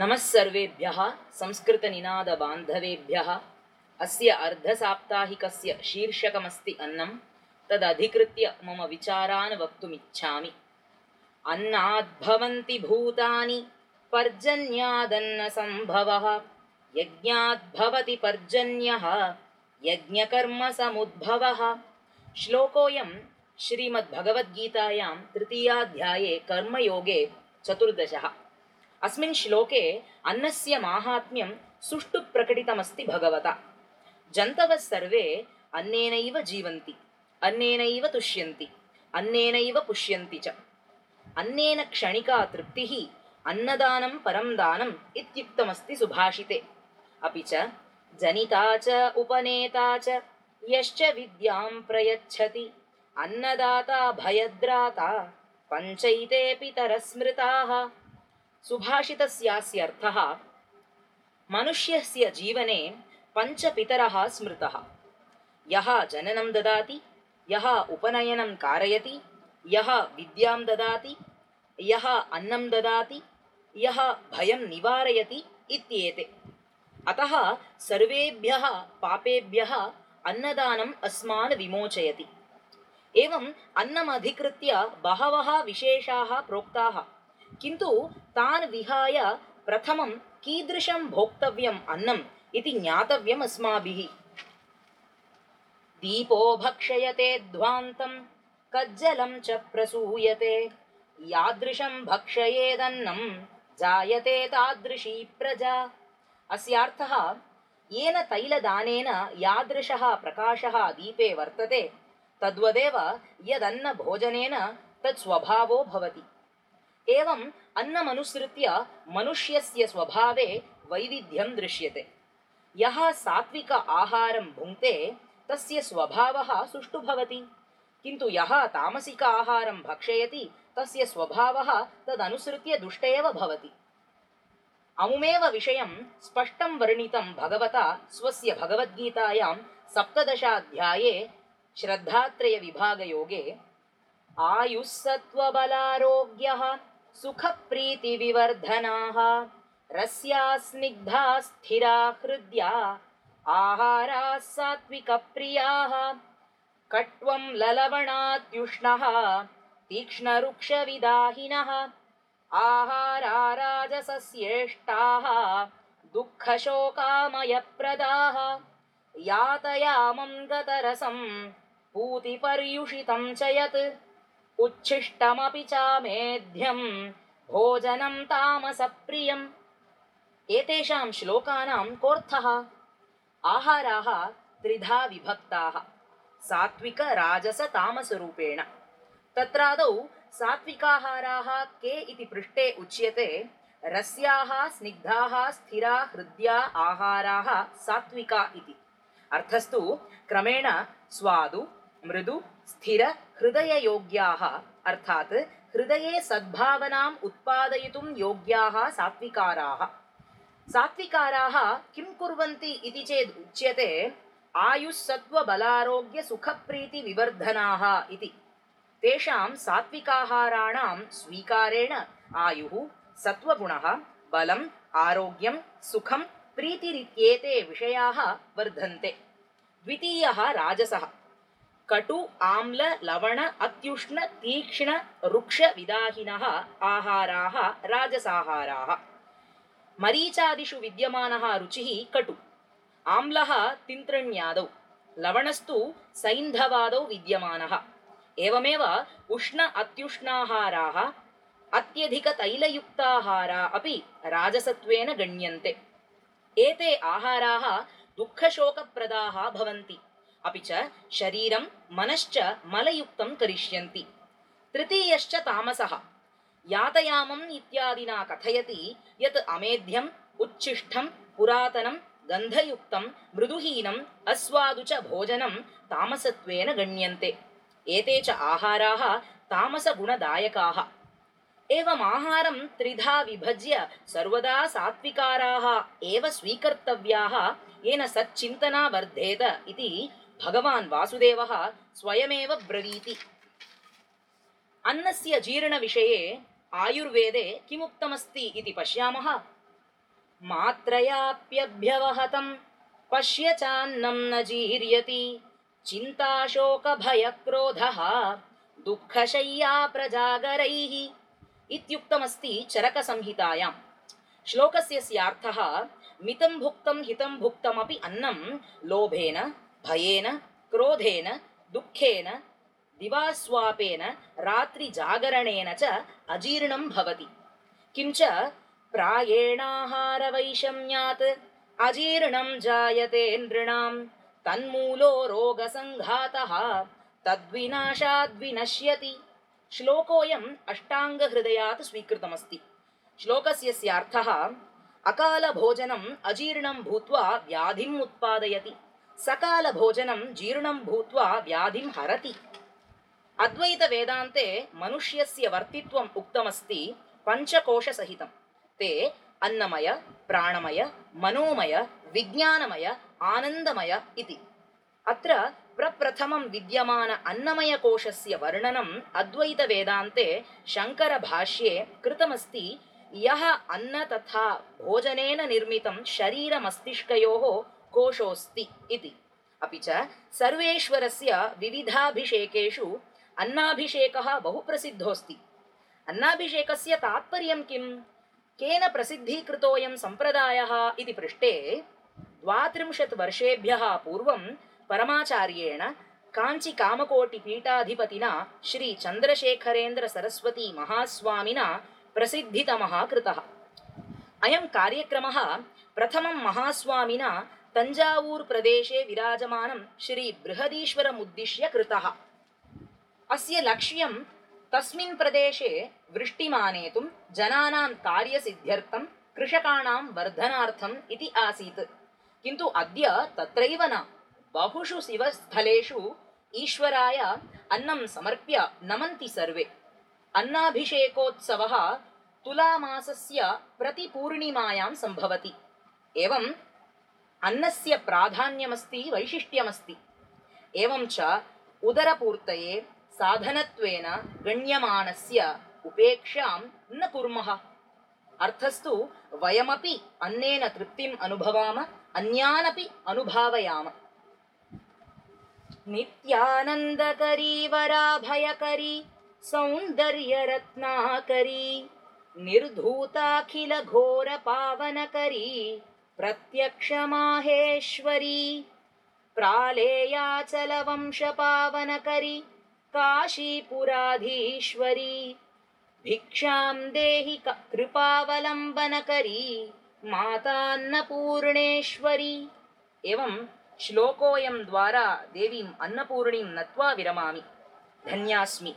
नमः सर्वेभ्यः संस्कृतनिनादबान्धवेभ्यः। अस्य अर्धसाप्ताहिकस्य शीर्षकमस्ति अन्नं तदधिकृत्य मम विचारान् वक्तुमिच्छामि। अन्नाद्भवन्ति भूतानि पर्जन्यादन्नसम्भवः। यज्ञाद्भवति पर्जन्यः यज्ञकर्मसमुद्भवः। श्लोकोऽयं श्रीमद्भगवद्गीतायां तृतीयाध्याये कर्मयोगे चतुर्दशः अस्मिन् श्लोके अन्नस्य माहात्म्यं सुष्ठु प्रकटितमस्ति भगवता। जन्तवः सर्वे अन्नेनैव जीवन्ति अन्नेनैव तुष्यन्ति अन्नेनैव पुष्यन्ति च। अन्नेन क्षणिका तृप्तिः अन्नदानं परं दानम् इत्युक्तमस्ति सुभाषिते। अपि च जनिता च उपनेता च यश्च विद्यां प्रयच्छति। अन्नदाता भयद्राता पञ्चैते पितरः स्मृताः सुभाषितस्यास्यर्थः मनुष्यस्य जीवने पञ्चपितरः स्मृतः। यः जननं ददाति यः उपनयनं कारयति यः विद्यां ददाति यः अन्नं ददाति यः भयं निवारयति इत्येते। अतः सर्वेभ्यः पापेभ्यः अन्नदानम् अस्मान् विमोचयति। एवम् अन्नमधिकृत्य बहवः विशेषाः प्रोक्ताः किन्तु तान् विहाय प्रथमं कीदृशं भोक्तव्यम् अन्नम् इति ज्ञातव्यम् अस्माभिः। दीपो भक्षयते ध्वान्तं कज्जलं च प्रसूयते। यादृशं भक्षयेदन्नं जायते तादृशी प्रजा। अस्यार्थः येन तैलदानेन यादृशः प्रकाशः दीपे वर्तते तद्वदेव यदन्नभोजनेन तत्स्वभावो भवति एवम् अन्नमनुसृत्य मनुष्यस्य स्वभावे वैविध्यं दृश्यते। यः सात्विक आहारं भुङ्क्ते तस्य स्वभावः सुष्ठु भवति किन्तु यः तामसिक आहारं भक्षयति तस्य स्वभावः तदनुसृत्य दुष्ट एव भवति। अमुमेव विषयं स्पष्टं वर्णितं भगवता स्वस्य भगवद्गीतायां सप्तदशाध्याये श्रद्धात्रयविभागयोगे आयुस्सत्त्वबलारोग्यः सुखप्रीतिविवर्धनाः रस्या स्निग्धा स्थिरा हृद्या आहाराः सात्विकप्रियाः कट्वं ललवणात्युष्णः तीक्ष्णरुक्षविदाहिनः आहारा राजसस्येष्टाः दुःखशोकामयप्रदाः यातयामं गतरसं पूतिपर्युषितं च यत् उच्छिष्टमपि तामसप्रियम्। एतेषां श्लोकानां कोऽर्थः? आहाराः त्रिधा विभक्ताः। सात्विकराजसतामसरूपेण तत्रादौ सात्विकाहाराः के इति पृष्टे उच्यते रस्याः स्निग्धाः स्थिरा हृद्या आहाराः सात्विका इति। अर्थस्तु क्रमेण स्वादु मृदु स्थिर हृदययोग्याः, अर्थात् हृदये सद्भावनाम् उत्पादयितुं योग्याः सात्विकाराः। सात्विकाराः किं कुर्वन्ति इति चेद् उच्यते आयुस्सत्त्वबलारोग्यसुखप्रीतिविवर्धनाः इति। तेषां सात्विकाहाराणां स्वीकारेण आयुः, सत्त्वगुणः, बलम्, आरोग्यं, सुखं प्रीतिरित्येते विषयाः वर्धन्ते। द्वितीयः राजसः। कटु आम्ल लवण अत्युष्ण तीक्ष्ण रुक्षविदाहिनः आहाराः राजसाहाराः। मरीचादिषु विद्यमानः रुचिः कटु। आम्लः तिन्त्रण्यादौ लवणस्तु सैन्धवादौ विद्यमानः। एवमेव उष्ण अत्युष्णाहाराः अत्यधिकतैलयुक्ताहारा अपि राजसत्वेन गण्यन्ते। एते आहाराः दुःखशोकप्रदाः भवन्ति अपि च शरीरं मनश्च मलयुक्तं करिष्यन्ति। तृतीयश्च तामसः। यातयामम् इत्यादिना कथयति यत् अमेध्यम् उच्छिष्टं पुरातनं गन्धयुक्तं मृदुहीनम् अस्वादु च भोजनं तामसत्वेन गण्यन्ते। एते च आहाराः तामसगुणदायकाः। एवमाहारं त्रिधा विभज्य सर्वदा सात्विकाराः एव स्वीकर्तव्याः येन सच्चिन्तना वर्धेत इति भगवान् वासुदेवः स्वयमेव ब्रवीति। अन्नस्य जीर्णविषये आयुर्वेदे किमुक्तमस्ति इति पश्यामः। मात्रयाप्यभ्यवहतं पश्य चान्नं न जीर्यति। चिन्ताशोकभयक्रोधः दुःखशय्या प्रजागरैः इत्युक्तमस्ति चरकसंहितायाम्। श्लोकस्य स्यार्थः मितं भुक्तं हितं भुक्तमपि अन्नं लोभेन भयेन क्रोधेन दुःखेन दिवास्वापेन रात्रिजागरणेन च अजीर्णं भवति। किञ्च प्रायेणाहारवैषम्यात् अजीर्णं जायते नृणां तन्मूलो रोगसङ्घातः तद्विनाशाद्विनश्यति। श्लोकोऽयम् अष्टाङ्गहृदयात् स्वीकृतमस्ति। श्लोकस्य अकालभोजनम् अजीर्णं भूत्वा व्याधिम् उत्पादयति सकालभोजनं जीर्णं भूत्वा व्याधिं हरति। अद्वैतवेदान्ते मनुष्यस्य वर्तित्वम् उक्तमस्ति पञ्चकोशसहितं ते अन्नमय प्राणमय मनोमय विज्ञानमय आनन्दमय इति। अत्र प्रप्रथमं विद्यमान अन्नमयकोशस्य वर्णनम् अद्वैतवेदान्ते शङ्करभाष्ये कृतमस्ति। यः अन्न तथा भोजनेन निर्मितं शरीरमस्तिष्कयोः कोशोऽस्ति इति। अपि च सर्वेश्वरस्य विविधाभिषेकेषु अन्नाभिषेकः बहु प्रसिद्धोऽस्ति अन्नाभिषेकस्य तात्पर्यं किम्? केन प्रसिद्धीकृतोऽयं सम्प्रदायः इति पृष्टे द्वात्रिंशत् वर्षेभ्यः पूर्वं परमाचार्येण काञ्चिकामकोटिपीठाधिपतिना श्रीचन्द्रशेखरेन्द्रसरस्वती महास्वामिना प्रसिद्धितमः कृतः। अयं कार्यक्रमः प्रथमं महास्वामिना तञ्जावूर् प्रदेशे विराजमानं श्रीबृहदीश्वरमुद्दिश्य कृतः। अस्य लक्ष्यं तस्मिन् प्रदेशे वृष्टिमानेतुं जनानां कार्यसिद्ध्यर्थं कृषकाणां वर्धनार्थम् इति आसीत्। किन्तु अद्य तत्रैव न। बहुषु शिवस्थलेषु ईश्वराय अन्नं समर्प्य नमन्ति सर्वे। अन्नाभिषेकोत्सवः तुलामासस्य प्रतिपूर्णिमायां सम्भवति। एवम् अन्नस्य प्राधान्यमस्ति वैशिष्ट्यमस्ति। एवं च उदरपूर्तये साधनत्वेन गण्यमाणस्य उपेक्षां न कुर्मः। अर्थस्तु वयमपि अन्नेन तृप्तिम् अनुभवाम अन्यानपि अनुभावयाम। नित्यानन्दकरी वराभयकरी सौन्दर्यरत्नाकरी निर्धूताखिलघोरपावनकरी प्रत्यक्षमाहेश्वरी प्रालेयाचलवंशपावनकरी काशीपुराधीश्वरी भिक्षां देहि कृपावलम्बनकरी मातान्नपूर्णेश्वरी। एवं श्लोकोऽयं द्वारा देवीम् अन्नपूर्णीं नत्वा विरमामि। धन्यास्मि